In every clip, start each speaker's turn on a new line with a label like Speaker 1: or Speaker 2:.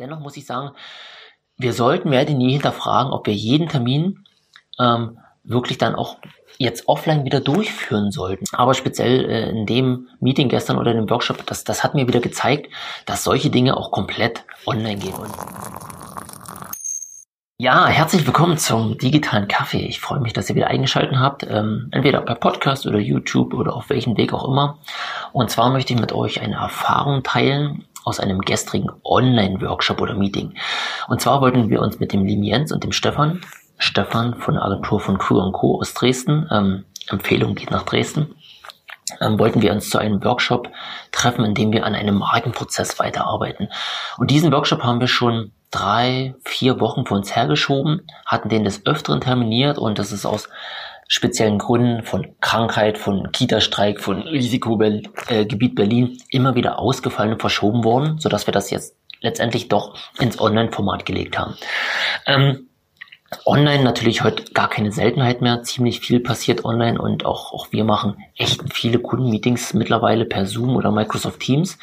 Speaker 1: Dennoch muss ich sagen, wir sollten mehr denn je hinterfragen, ob wir jeden Termin ähm, wirklich dann auch jetzt offline wieder durchführen sollten. Aber speziell äh, in dem Meeting gestern oder dem Workshop, das, das hat mir wieder gezeigt, dass solche Dinge auch komplett online gehen. Ja, herzlich willkommen zum digitalen Kaffee. Ich freue mich, dass ihr wieder eingeschaltet habt, ähm, entweder per Podcast oder YouTube oder auf welchem Weg auch immer. Und zwar möchte ich mit euch eine Erfahrung teilen, aus einem gestrigen Online-Workshop oder Meeting. Und zwar wollten wir uns mit dem Jens und dem Stefan, Stefan von der Agentur von Crew Co. aus Dresden, ähm, Empfehlung geht nach Dresden, ähm, wollten wir uns zu einem Workshop treffen, in dem wir an einem Markenprozess weiterarbeiten. Und diesen Workshop haben wir schon drei, vier Wochen vor uns hergeschoben, hatten den des Öfteren terminiert und das ist aus speziellen Gründen von Krankheit, von Kita-Streik, von Risikogebiet Berlin immer wieder ausgefallen und verschoben worden, sodass wir das jetzt letztendlich doch ins Online-Format gelegt haben. Ähm, Online natürlich heute gar keine Seltenheit mehr. Ziemlich viel passiert online und auch, auch wir machen echt viele Kundenmeetings mittlerweile per Zoom oder Microsoft Teams.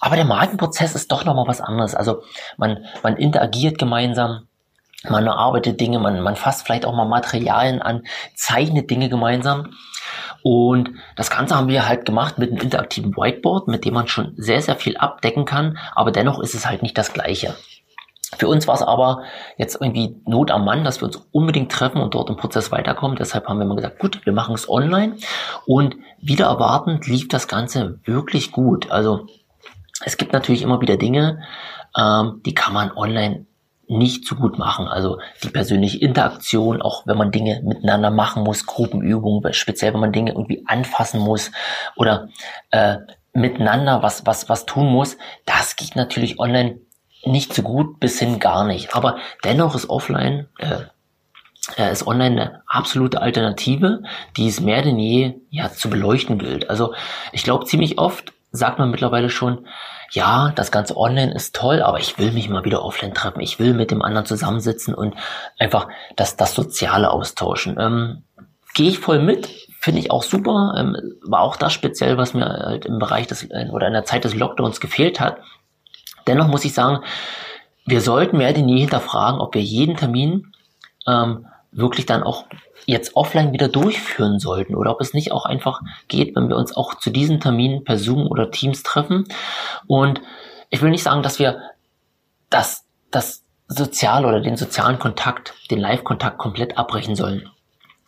Speaker 1: Aber der Markenprozess ist doch nochmal was anderes. Also man, man interagiert gemeinsam, man erarbeitet Dinge, man, man fasst vielleicht auch mal Materialien an, zeichnet Dinge gemeinsam. Und das Ganze haben wir halt gemacht mit einem interaktiven Whiteboard, mit dem man schon sehr, sehr viel abdecken kann, aber dennoch ist es halt nicht das Gleiche. Für uns war es aber jetzt irgendwie Not am Mann, dass wir uns unbedingt treffen und dort im Prozess weiterkommen. Deshalb haben wir mal gesagt, gut, wir machen es online. Und wieder erwartend lief das Ganze wirklich gut. Also es gibt natürlich immer wieder Dinge, ähm, die kann man online nicht so gut machen. Also die persönliche Interaktion, auch wenn man Dinge miteinander machen muss, Gruppenübungen, speziell wenn man Dinge irgendwie anfassen muss oder äh, miteinander was, was, was tun muss, das geht natürlich online nicht so gut bis hin gar nicht. Aber dennoch ist offline, äh, äh, ist online eine absolute Alternative, die es mehr denn je ja, zu beleuchten gilt. Also ich glaube ziemlich oft sagt man mittlerweile schon, ja, das ganze Online ist toll, aber ich will mich mal wieder offline treffen. Ich will mit dem anderen zusammensitzen und einfach das, das Soziale austauschen. Ähm, Gehe ich voll mit, finde ich auch super. Ähm, war auch das speziell, was mir halt im Bereich des äh, oder in der Zeit des Lockdowns gefehlt hat. Dennoch muss ich sagen, wir sollten mehr denn je hinterfragen, ob wir jeden Termin ähm, wirklich dann auch jetzt offline wieder durchführen sollten oder ob es nicht auch einfach geht, wenn wir uns auch zu diesen Terminen per Zoom oder Teams treffen. Und ich will nicht sagen, dass wir das, das Sozial oder den sozialen Kontakt, den Live-Kontakt komplett abbrechen sollen.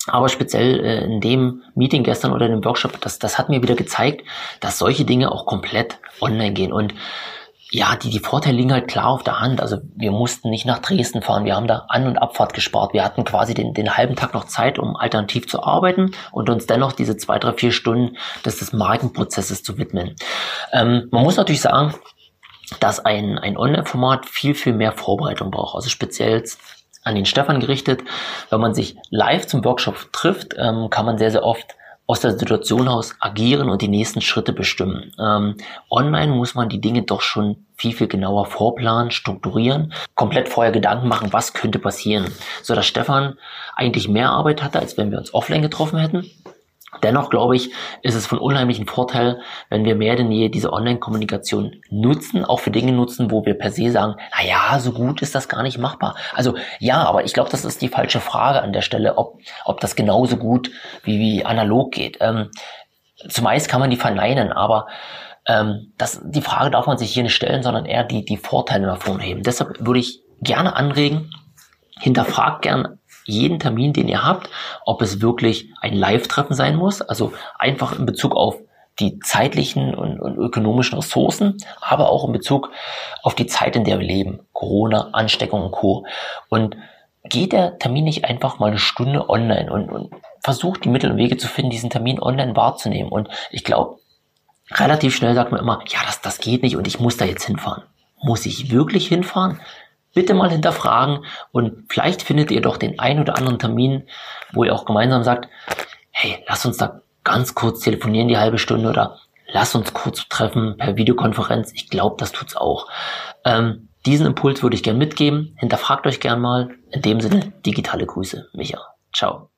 Speaker 1: Aber speziell äh, in dem Meeting gestern oder dem Workshop, das, das hat mir wieder gezeigt, dass solche Dinge auch komplett online gehen. Und ja, die, die Vorteile liegen halt klar auf der Hand. Also wir mussten nicht nach Dresden fahren. Wir haben da An- und Abfahrt gespart. Wir hatten quasi den, den halben Tag noch Zeit, um alternativ zu arbeiten und uns dennoch diese zwei, drei, vier Stunden des, des Markenprozesses zu widmen. Ähm, man muss natürlich sagen, dass ein, ein Online-Format viel, viel mehr Vorbereitung braucht. Also speziell an den Stefan gerichtet. Wenn man sich live zum Workshop trifft, ähm, kann man sehr, sehr oft aus der Situation heraus agieren und die nächsten Schritte bestimmen. Ähm, online muss man die Dinge doch schon viel, viel genauer vorplanen, strukturieren, komplett vorher Gedanken machen, was könnte passieren. So dass Stefan eigentlich mehr Arbeit hatte, als wenn wir uns offline getroffen hätten. Dennoch glaube ich, ist es von unheimlichem Vorteil, wenn wir mehr denn je diese Online-Kommunikation nutzen, auch für Dinge nutzen, wo wir per se sagen, na ja, so gut ist das gar nicht machbar. Also ja, aber ich glaube, das ist die falsche Frage an der Stelle, ob, ob das genauso gut wie, wie analog geht. Ähm, zumeist kann man die verneinen, aber ähm, das, die Frage darf man sich hier nicht stellen, sondern eher die, die Vorteile davon heben. Deshalb würde ich gerne anregen, hinterfragt gern jeden Termin, den ihr habt, ob es wirklich ein Live-Treffen sein muss, also einfach in Bezug auf die zeitlichen und, und, ökonomischen Ressourcen, aber auch in Bezug auf die Zeit, in der wir leben. Corona, Ansteckung und Co. Und geht der Termin nicht einfach mal eine Stunde online und, und versucht die Mittel und Wege zu finden, diesen Termin online wahrzunehmen. Und ich glaube, relativ schnell sagt man immer, ja, das, das geht nicht und ich muss da jetzt hinfahren. Muss ich wirklich hinfahren? Bitte mal hinterfragen und vielleicht findet ihr doch den ein oder anderen Termin, wo ihr auch gemeinsam sagt, hey, lass uns da ganz kurz telefonieren, die halbe Stunde oder lass uns kurz treffen per Videokonferenz. Ich glaube, das tut's auch. Ähm, diesen Impuls würde ich gern mitgeben. Hinterfragt euch gern mal. In dem Sinne, digitale Grüße, Micha. Ciao.